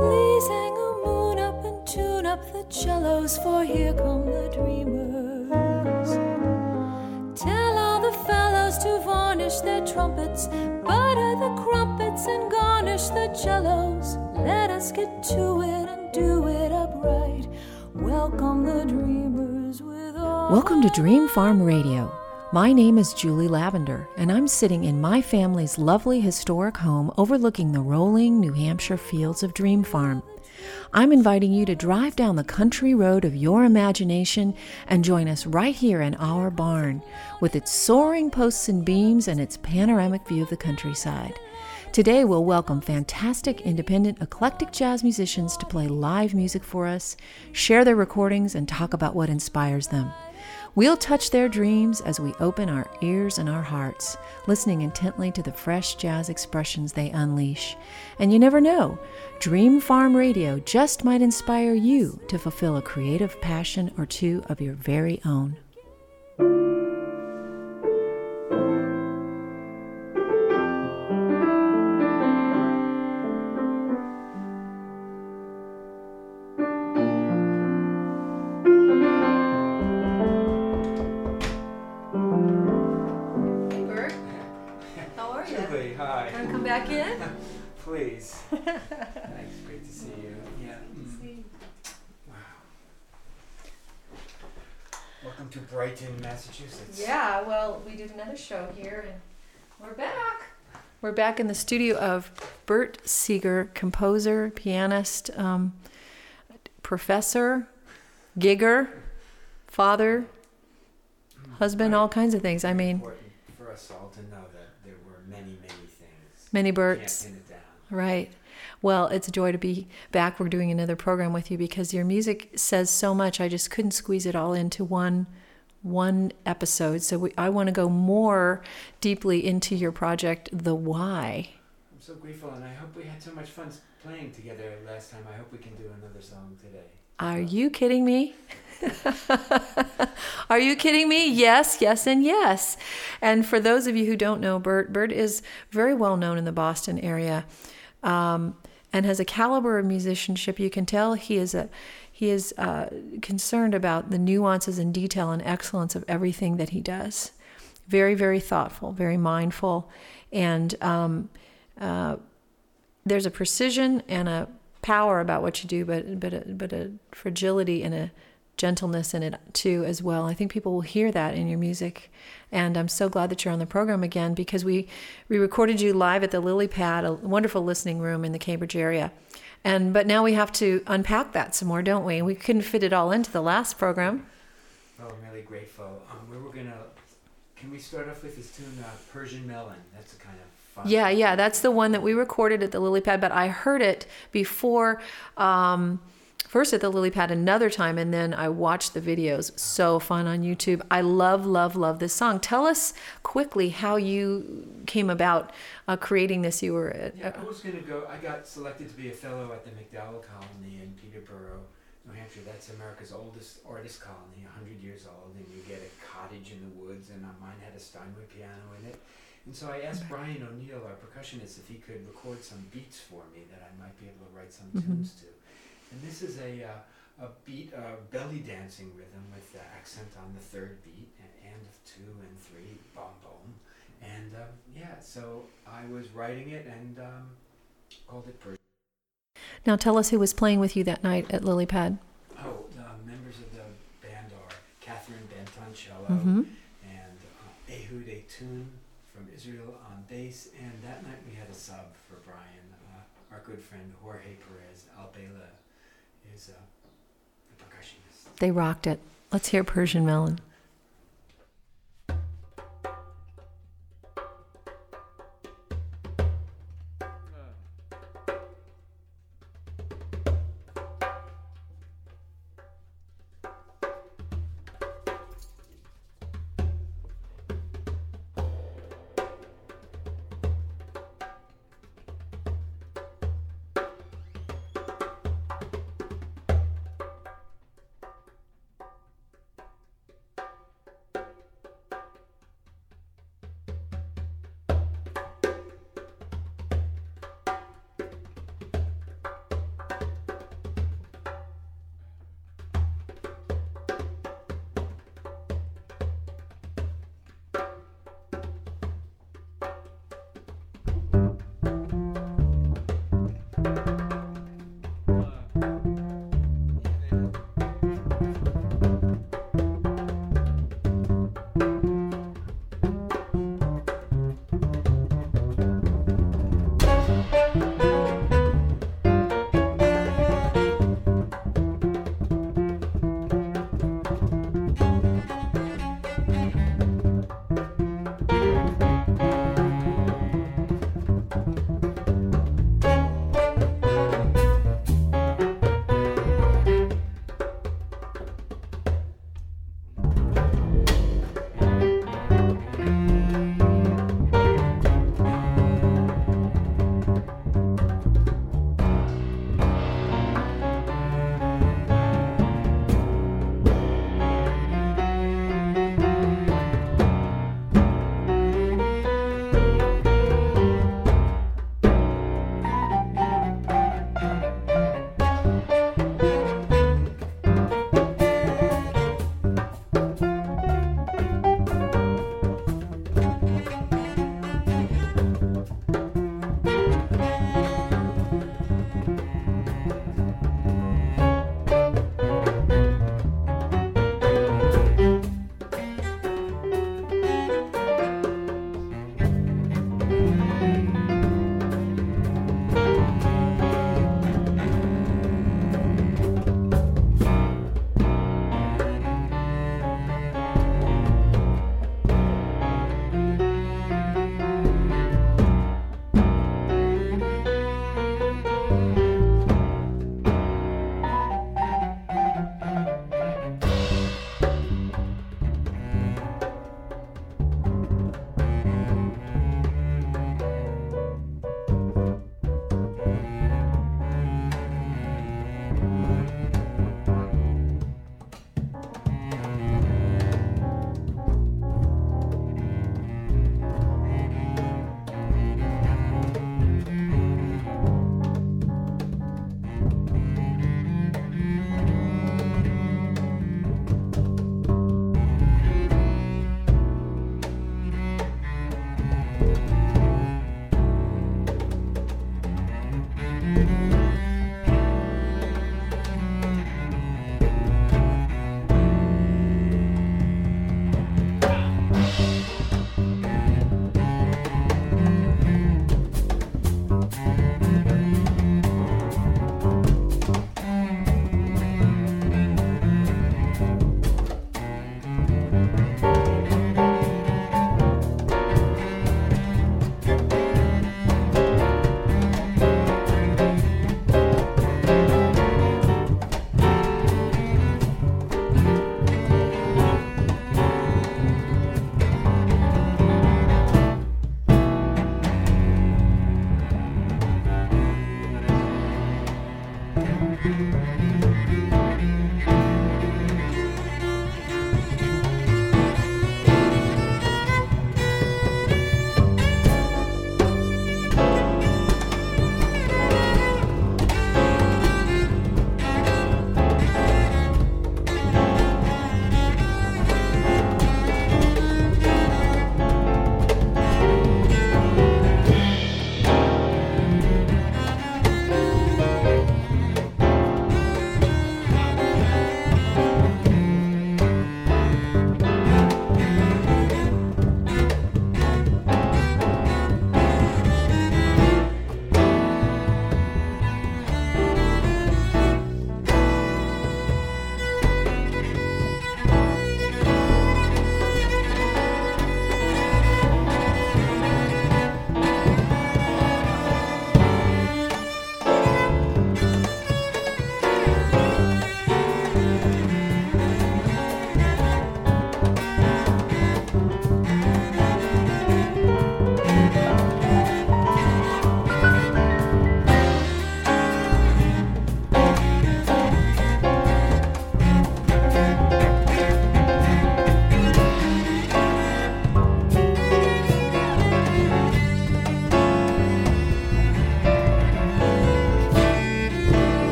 Please hang a moon up and tune up the cellos, for here come the dreamers. Tell all the fellows to varnish their trumpets, butter the crumpets, and garnish the cellos. Let us get to it and do it upright. Welcome the dreamers with all. Welcome to Dream Farm Radio. My name is Julie Lavender, and I'm sitting in my family's lovely historic home overlooking the rolling New Hampshire fields of Dream Farm. I'm inviting you to drive down the country road of your imagination and join us right here in our barn with its soaring posts and beams and its panoramic view of the countryside. Today, we'll welcome fantastic, independent, eclectic jazz musicians to play live music for us, share their recordings, and talk about what inspires them. We'll touch their dreams as we open our ears and our hearts, listening intently to the fresh jazz expressions they unleash. And you never know, Dream Farm Radio just might inspire you to fulfill a creative passion or two of your very own. Thanks. Great to see you. Yeah. mm, Wow. Welcome to Brighton, Massachusetts. Yeah, well, we did another show here and we're back. We're back in the studio of Bert Seager, composer, pianist, um, professor, gigger, father, husband, all kinds of things. I mean, Important for us all to know that there were many, many things. many Can't Berts. pin it down. Right. Well, it's a joy to be back. We're doing another program with you because your music says so much. I just couldn't squeeze it all into one one episode. So we, I want to go more deeply into your project, The Why. I'm so grateful, and I hope we had so much fun playing together last time. I hope we can do another song today. Are you kidding me? Are you kidding me? Yes, yes, and yes. And for those of you who don't know, Bert, Bert is very well known in the Boston area, um, and has a caliber of musicianship. You can tell he is a he is uh, concerned about the nuances and detail and excellence of everything that he does. Very, very thoughtful, very mindful, and um, uh, there's a precision and a power about what you do, but but a, but a fragility and a gentleness in it too as well. I think people will hear that in your music, and I'm so glad that you're on the program again because we we recorded you live at the Lily Pad, a wonderful listening room in the Cambridge area. And but now we have to unpack that some more, don't we? We couldn't fit it all into the last program. Well, I'm really grateful. Um, we were gonna. Can we start off with this tune, uh, Persian Melon? That's a kind of fun. Yeah, yeah, that's the one that we recorded at the Lily Pad, but I heard it before. Um, first at the Lily Pad another time, and then I watched the videos. So fun on YouTube. I love, love, love this song. Tell us quickly how you came about uh, creating this. You were at, Yeah, I was gonna go. I got selected to be a fellow at the MacDowell Colony in Peterborough, New Hampshire. That's America's oldest artist colony, 100 years old, and you get a cottage in the woods. And uh, mine had a Steinway piano in it. And so I asked Brian O'Neill, our percussionist, if he could record some beats for me that I might be able to write some Mhm. tunes to. And this is a uh, a beat, uh, belly dancing rhythm with the accent on the third beat and, and of two and three, boom boom. And um, yeah, so I was writing it and um, called it Persian. Now tell us who was playing with you that night at Lily Pad. Oh, the members of the band are Catherine Benton cello Mm-hmm. and uh, Ehud Ettun from Israel on bass. And that night we had a sub for Brian. Uh, our good friend Jorge Perez Albela is uh, the percussionist. They rocked it. Let's hear Persian Melon.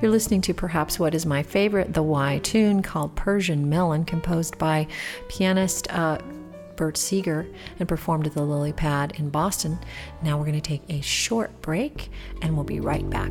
You're listening to perhaps what is my favorite, the Y tune called Persian Melon, composed by pianist uh, Bert Seager and performed at the Lily Pad in Boston. Now we're going to take a short break and we'll be right back.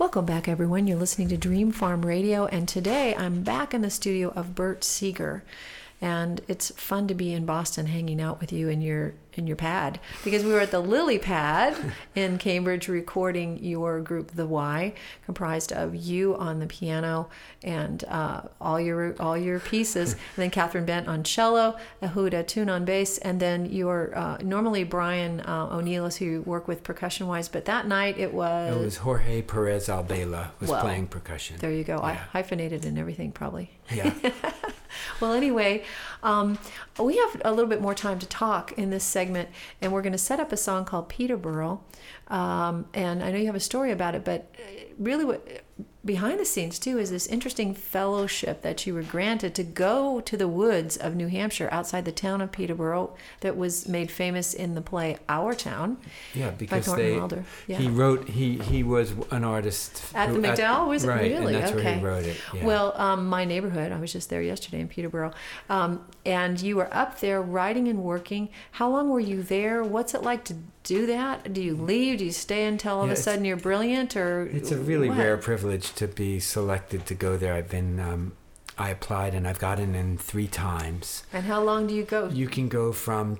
Welcome back, everyone. You're listening to Dream Farm Radio, and today I'm back in the studio of Bert Seager. And it's fun to be in Boston hanging out with you in your in your pad because we were at the Lily Pad in Cambridge recording your group The Y, comprised of you on the piano and uh, all your all your pieces, and then Catherine Bent on cello, Ehud Ettun on bass, and then your uh, normally Brian uh, O'Neill is who you work with percussion wise, but that night it was It was Jorge Perez Albela was Well, playing percussion. there you go, I hyphenated and everything probably. Yeah. Well, anyway, um, we have a little bit more time to talk in this segment, and we're going to set up a song called Peterborough. Um, and I know you have a story about it, but uh, really, what behind the scenes too is this interesting fellowship that you were granted to go to the woods of New Hampshire outside the town of Peterborough that was made famous in the play Our Town. Yeah, because they Wilder. Yeah. he wrote he he was an artist At the who- MacDowell? Was it right, really? And that's where Okay. he wrote it. Yeah. Well, um, my neighborhood, I was just there yesterday in Peterborough, um, and you were up there writing and working. How long were you there? What's it like to do that? Do you leave? Do you stay until all Yeah, of a sudden you're brilliant? Or It's a really what? rare privilege to be selected to go there. I've been, um, I applied and I've gotten in three times. And how long do you go? You can go from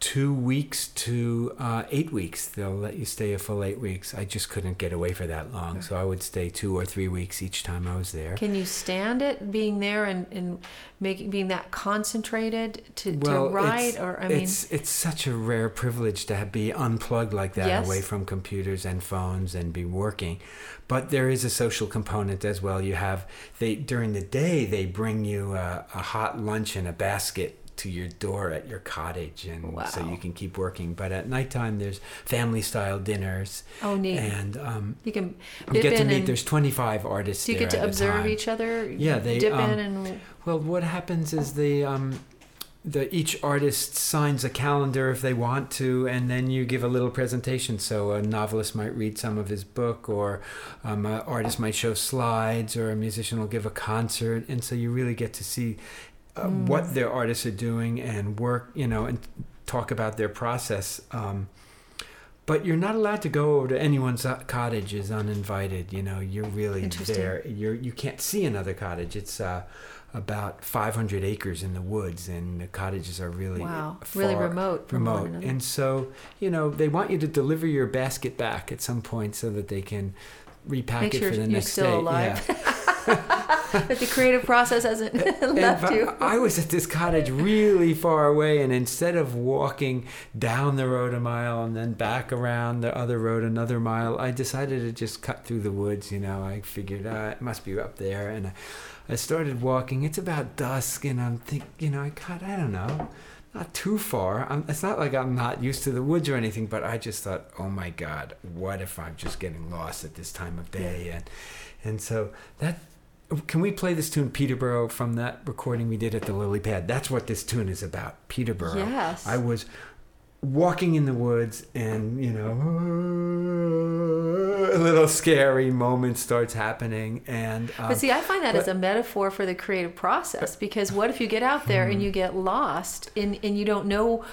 two weeks to uh, eight weeks. They'll let you stay a full eight weeks. I just couldn't get away for that long, so I would stay two or three weeks each time I was there. Can you stand it being there and, and making being that concentrated to, well, to write? Or I mean, it's it's such a rare privilege to have, be unplugged like that, Yes. away from computers and phones, and be working. But there is a social component as well. You have they during the day they bring you a, a hot lunch in a basket to your door at your cottage, and so you can keep working. But at nighttime, there's family style dinners, oh neat. and um, you can get to meet. There's 25 artists. do you get to observe each other? Yeah, they, dip um, in and Well, what happens is the um, the each artist signs a calendar if they want to, and then you give a little presentation. So a novelist might read some of his book, or um, an artist might show slides, or a musician will give a concert, and so you really get to see uh, Mm. what their artists are doing and work, you know, and talk about their process. Um, but you're not allowed to go over to anyone's uh, cottage is uninvited. You know, you're really there. You're you can't see another cottage. It's uh, about 500 acres in the woods, and the cottages are really wow, really remote remote. And so, you know, they want you to deliver your basket back at some point so that they can repack Make it sure for the you're next still day. alive. Yeah. that the creative process hasn't left you. I was at this cottage really far away, and instead of walking down the road a mile and then back around the other road another mile, I decided to just cut through the woods. You know, I figured uh, it must be up there, and I, I started walking. It's about dusk, and I'm think, you know, I got, I don't know, not too far. I'm, it's not like I'm not used to the woods or anything, but I just thought, oh my God, what if I'm just getting lost at this time of day? And and so that can we play this tune Peterborough from that recording we did at the Lily Pad? That's what this tune is about. Peterborough. Yes. I was walking in the woods and you know a little scary moment starts happening and um, But see, I find that but- as a metaphor for the creative process because what if you get out there Hmm. and you get lost and, and you don't know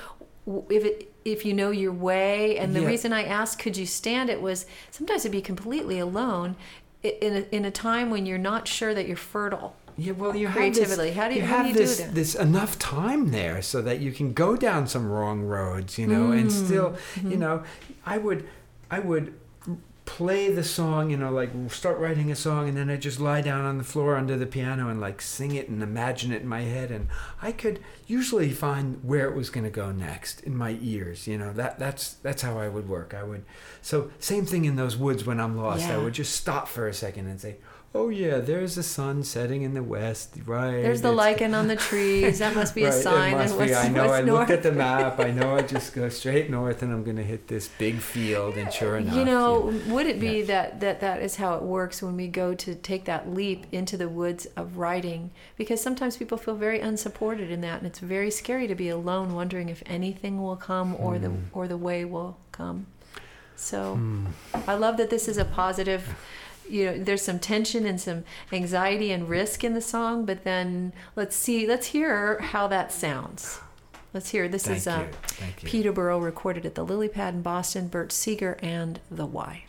if it if you know your way? And the Yeah. reason I asked, could you stand it, was sometimes to be completely alone in a, in a time when you're not sure that you're fertile. Yeah, well, you have this, How do you- you how do you this that? this enough time there so that you can go down some wrong roads, you know, and Mm. still, Mm-hmm. you know, I would I would play the song, you know, like start writing a song, and then I just lie down on the floor under the piano and like sing it and imagine it in my head, and I could usually find where it was going to go next in my ears. You know, that that's that's how I would work. I would, so same thing in those woods when I'm lost. I would just stop for a second and say, "Oh yeah, there's the sun setting in the west, right? There's the It's- lichen on the trees. That must be a sign. It must be. I know. I north. looked at the map. I know. I just go straight north, and I'm going to hit this big field. And sure enough, you know, would it be Yeah. that, that that is how it works when we go to take that leap into the woods of writing? Because sometimes people feel very unsupported in that, and it's very scary to be alone, wondering if anything will come or the or the way will come. So Hmm. I love that this is a positive. You know, there's some tension and some anxiety and risk in the song, but then let's see, let's hear how that sounds. Let's hear. This Thank is uh, you. Thank you. Peterborough recorded at the Lily Pad in Boston, Bert Seager and The Y.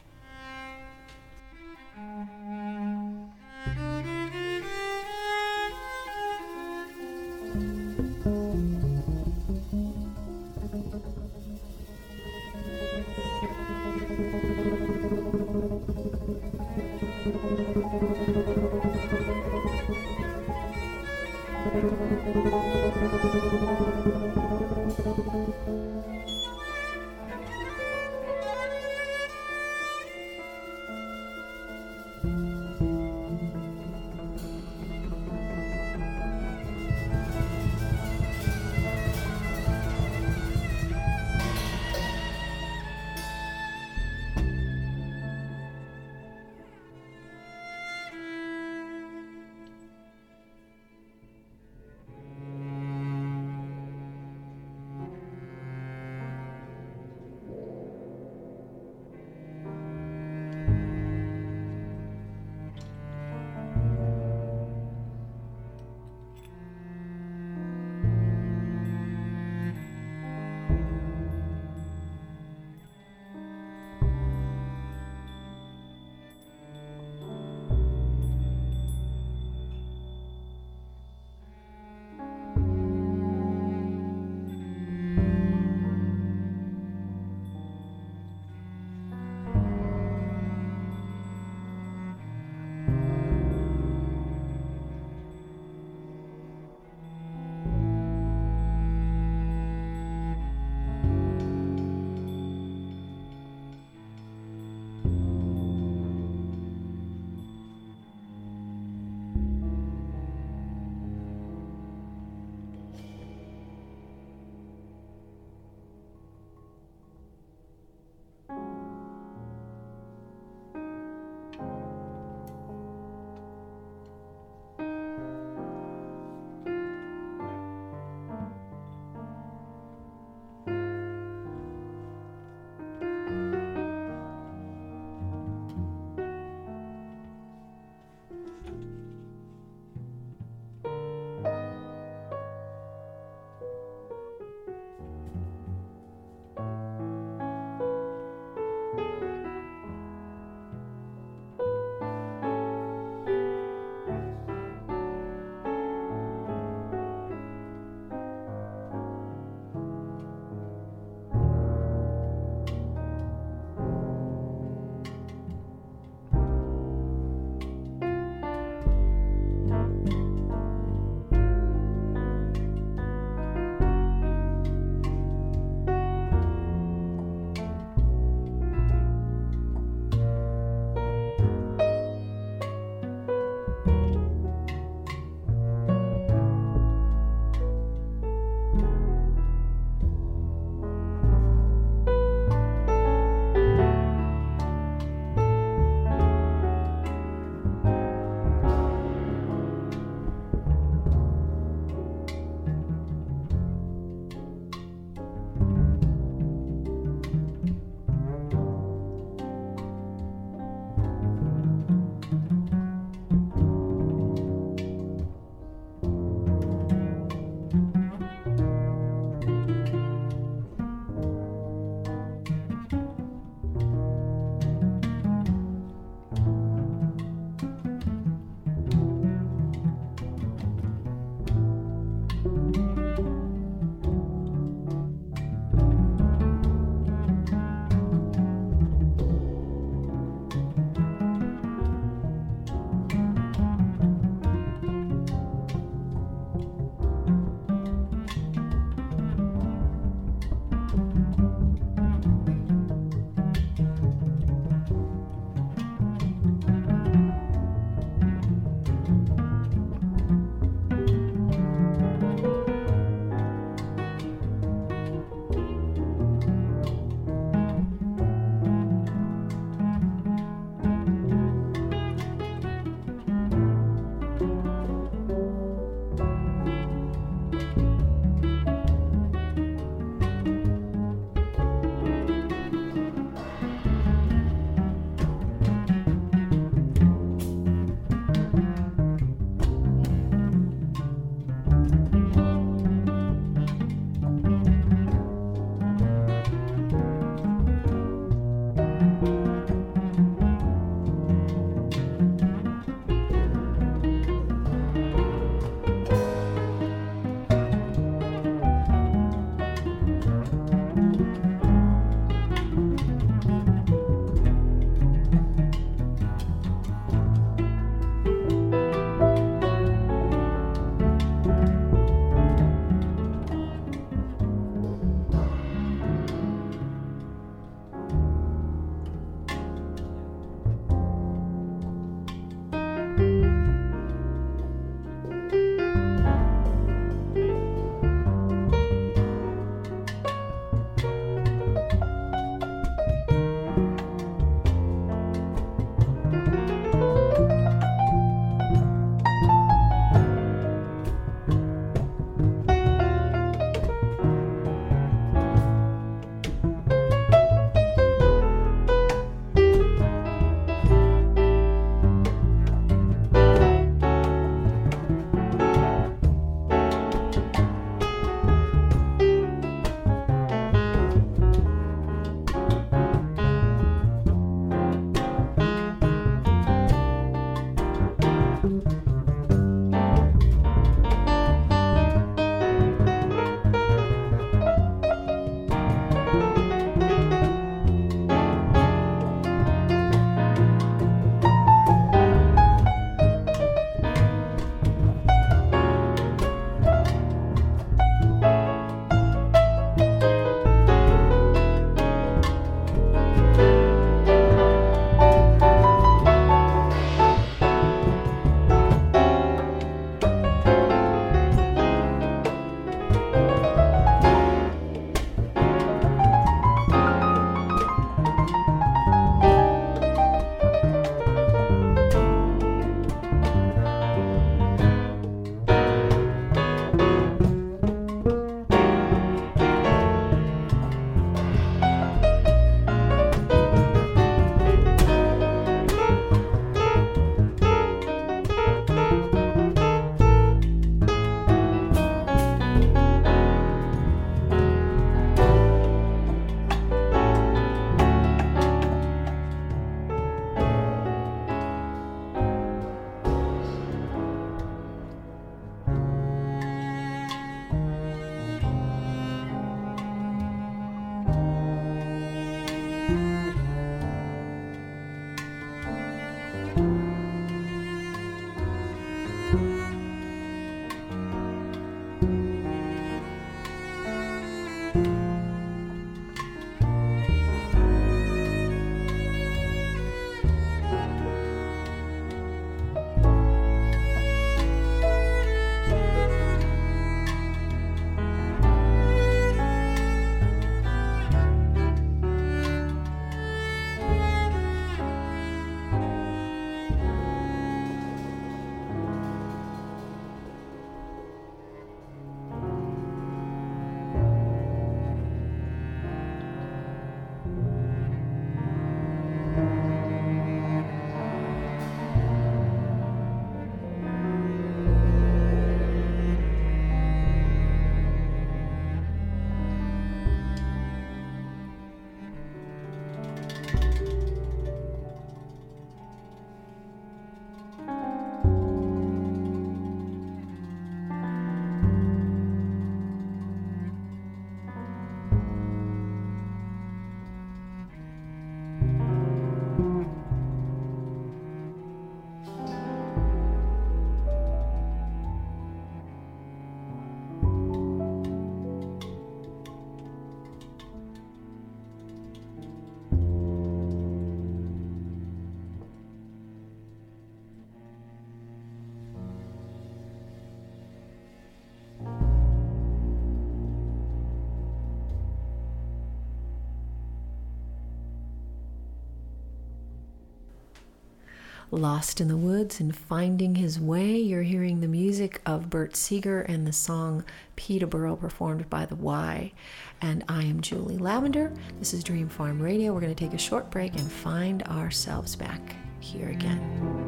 Lost in the Woods and Finding His Way. You're hearing the music of Bert Seager and the song Peterborough performed by the Why. And I am Julie Lavender. This is Dream Farm Radio. We're going to take a short break and find ourselves back here again.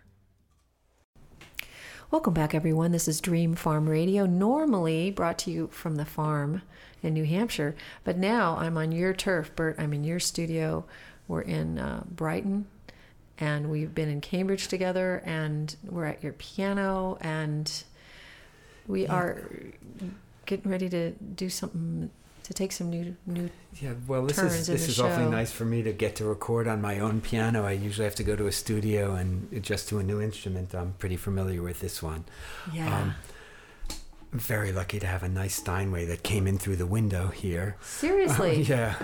Welcome back, everyone. This is Dream Farm Radio, normally brought to you from the farm in New Hampshire, but now I'm on your turf, Bert. I'm in your studio. We're in uh, Brighton, and we've been in Cambridge together, and we're at your piano, and we are getting ready to do something to take some new new Yeah, well, this is this is awfully nice for me to get to record on my own piano. I usually have to go to a studio and adjust to a new instrument. I'm pretty familiar with this one. yeah. Um, I'm very lucky to have a nice Steinway that came in through the window here. Seriously. yeah,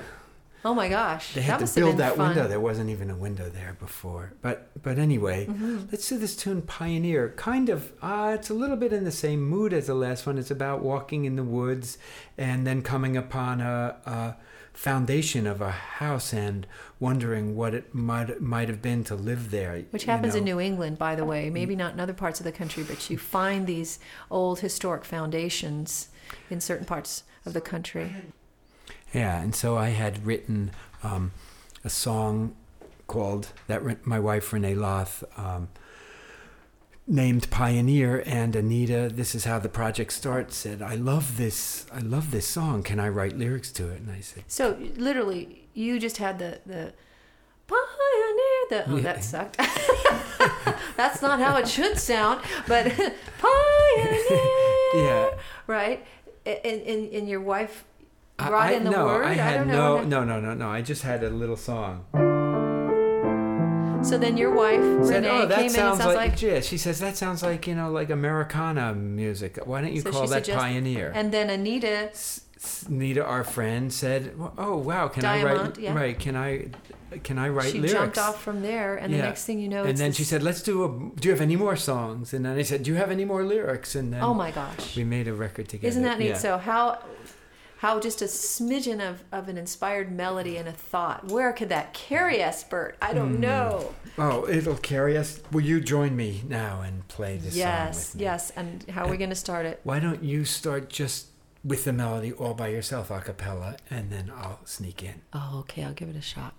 Oh my gosh. they had must to build that fun. window. There wasn't even a window there before. But but anyway, Mm-hmm. let's do this tune Pioneer. Kind of, uh, it's a little bit in the same mood as the last one. It's about walking in the woods and then coming upon a, a foundation of a house and wondering what it might might have been to live there. Which you happens in. New England, by the way. Maybe not in other parts of the country, but you find these old historic foundations in certain parts of the country. Yeah, and so I had written um, a song called that my wife Renee Loth um, named Pioneer, and Anita. This is how the project starts. Said, "I love this. I love this song. Can I write lyrics to it?" And I said, So literally, you just had the the pioneer. The oh, Yeah. that sucked. That's not how it should sound, but pioneer. "Yeah." Right. And and, and your wife brought I, in the no, word. I had don't no, know. no, no, no, no. I just had a little song. So then your wife Said, Renee "Oh, that came in and sounds sounds like, like yeah." She says that sounds like you know, like Americana music. Why don't you So call that suggests- Pioneer? and then Anita S- S- Nita, our friend, said, "Oh wow, can I write? yeah. Right? Can I? Can I write she lyrics?" jumped off from there, and the next thing you know, and then this- she said, "Let's do a. Do you have any more songs?" And then I said, "Do you have any more lyrics?" And then "Oh my gosh, we made a record together. isn't that neat?" Yeah. So how how just a smidgen of, of an inspired melody and a thought. Where could that carry us, Bert? I don't mm-hmm. know. oh, it'll carry us. Will you join me now and play this song Yes, with yes. And how are we uh, going to start it? Why don't you start just with the melody all by yourself, a cappella, and then I'll sneak in. Oh, okay. I'll give it a shot.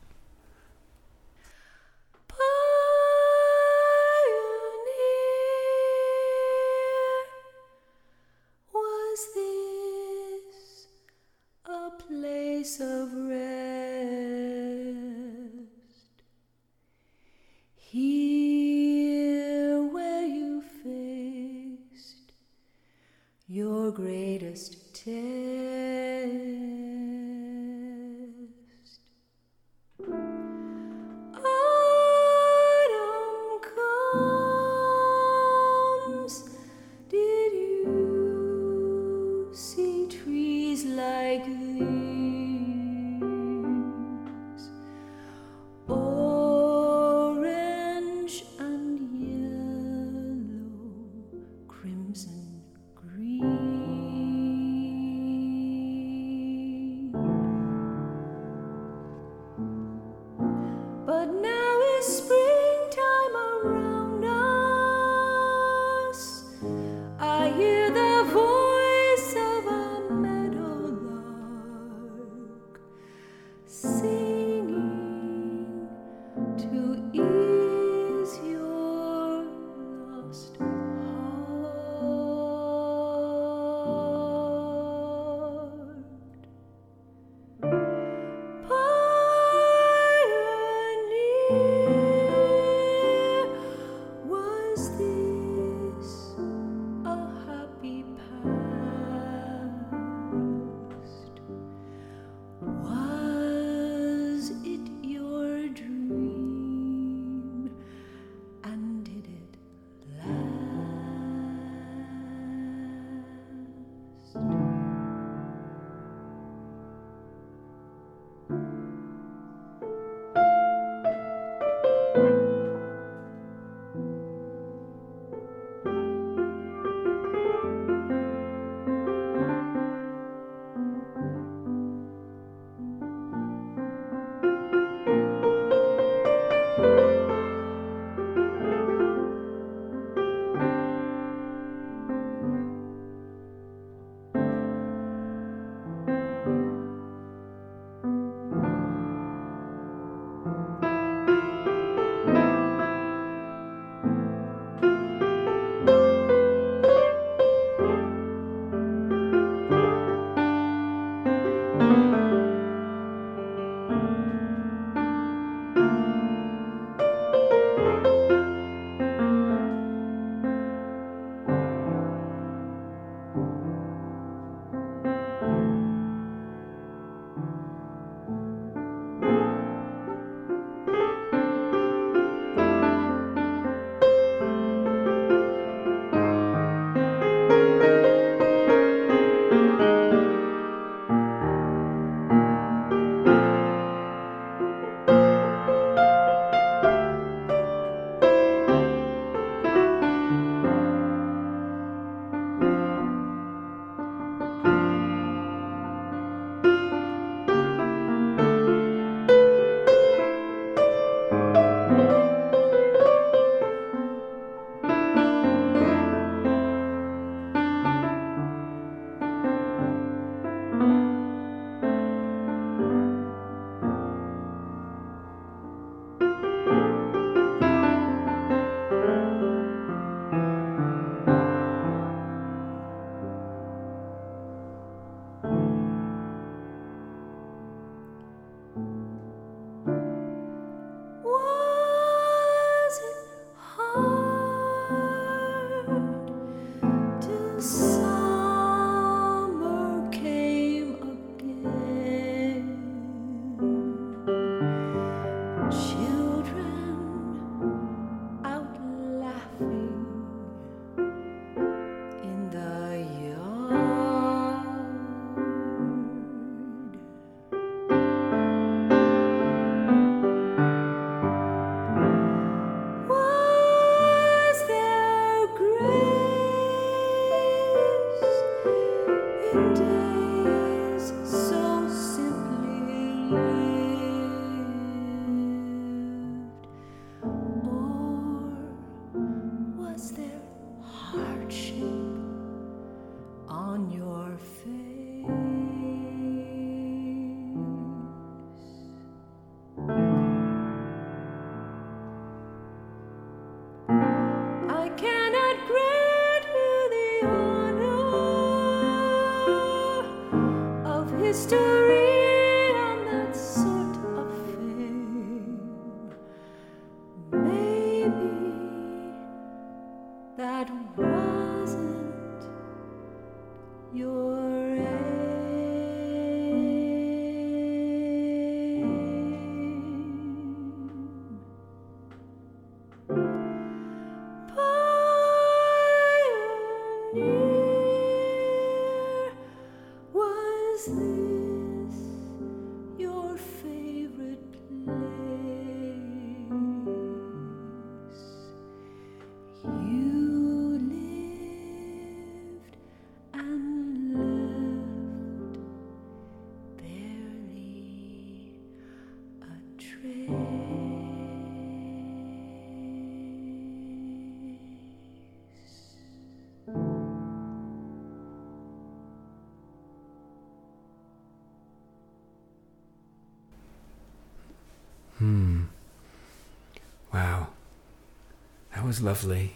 Was lovely.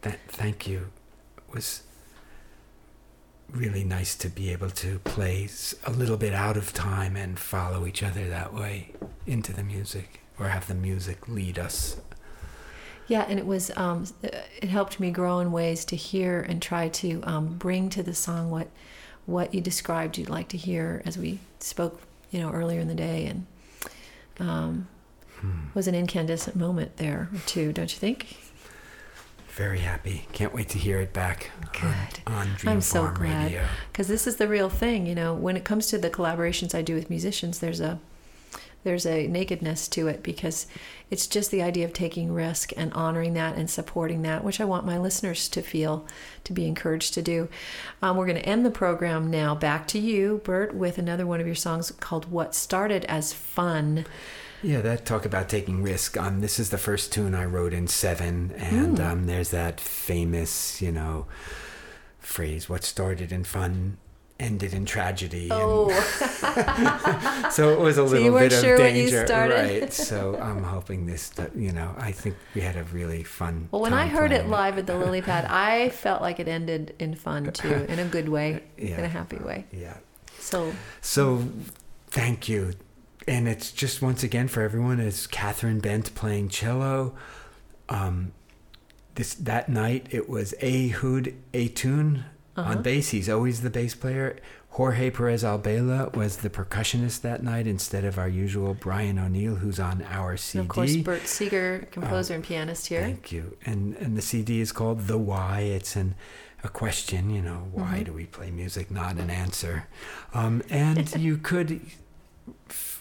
That thank you. It was really nice to be able to play a little bit out of time and follow each other that way into the music or have the music lead us. Yeah, and it was um, it helped me grow in ways to hear and try to um, bring to the song what what you described you'd like to hear as we spoke, you know, earlier in the day, and um, was an incandescent moment there too, don't you think? Very happy. Can't wait to hear it back Good. on, on Dream I'm so Farm glad because this is the real thing. You know, when it comes to the collaborations I do with musicians, there's a there's a nakedness to it because it's just the idea of taking risk and honoring that and supporting that, which I want my listeners to feel, to be encouraged to do. Um, we're going to end the program now. Back to you, Bert, with another one of your songs called "What Started as Fun." Yeah, that talk about taking risk. Um, this is the first tune I wrote in seven, and Hmm. um, there's that famous, you know, phrase: "What started in fun ended in tragedy." Oh, and so it was a little weren't bit sure of danger, right? So I'm hoping this, that, you know, I think we had a really fun. well, when I heard it live at the Lily Pad, I felt like it ended in fun too, in a good way, Yeah. in a happy way. Yeah. So So, thank you. And it's just once again for everyone. It's Catherine Bent playing cello. Um, this that night it was Ehud Ettun Uh-huh. on bass. He's always the bass player. Jorge Perez Albela was the percussionist that night instead of our usual Brian O'Neill, who's on our CD. And of course, Bert Seager, composer and pianist here. Thank you. And and the CD is called The Why. It's an a question, you know, why Mhm. do we play music, not an answer. Um, and you could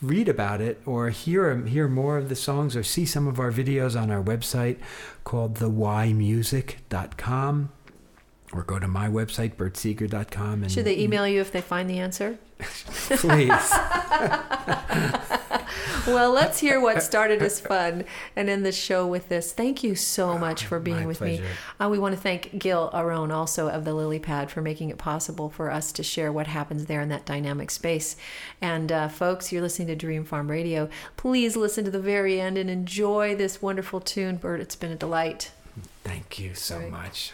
read about it or hear hear more of the songs or see some of our videos on our website called thewhymusic.com or go to my website bertseager.com and Should they email you if they find the answer? please Well, let's hear what started as fun and end the show with this. Thank you so much for being My with me. Uh, we want to thank Gill Aharon, also of the Lily Pad, for making it possible for us to share what happens there in that dynamic space. And uh, folks, you're listening to Dream Farm Radio. Please listen to the very end and enjoy this wonderful tune, Bert. It's been a delight. thank you so Right. much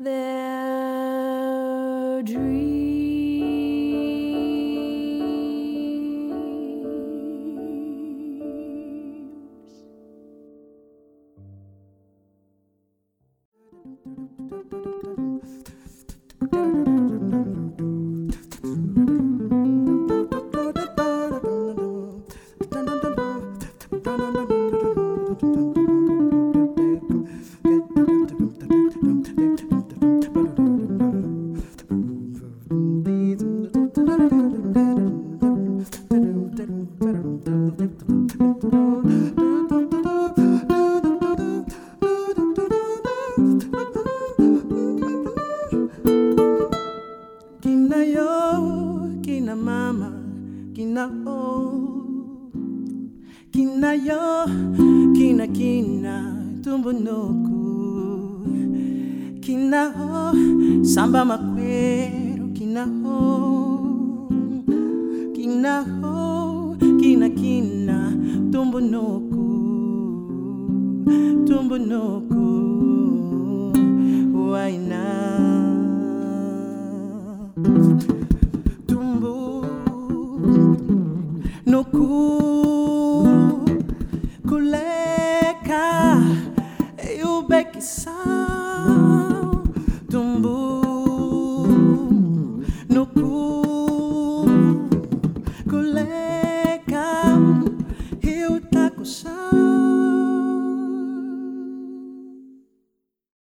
their dreams.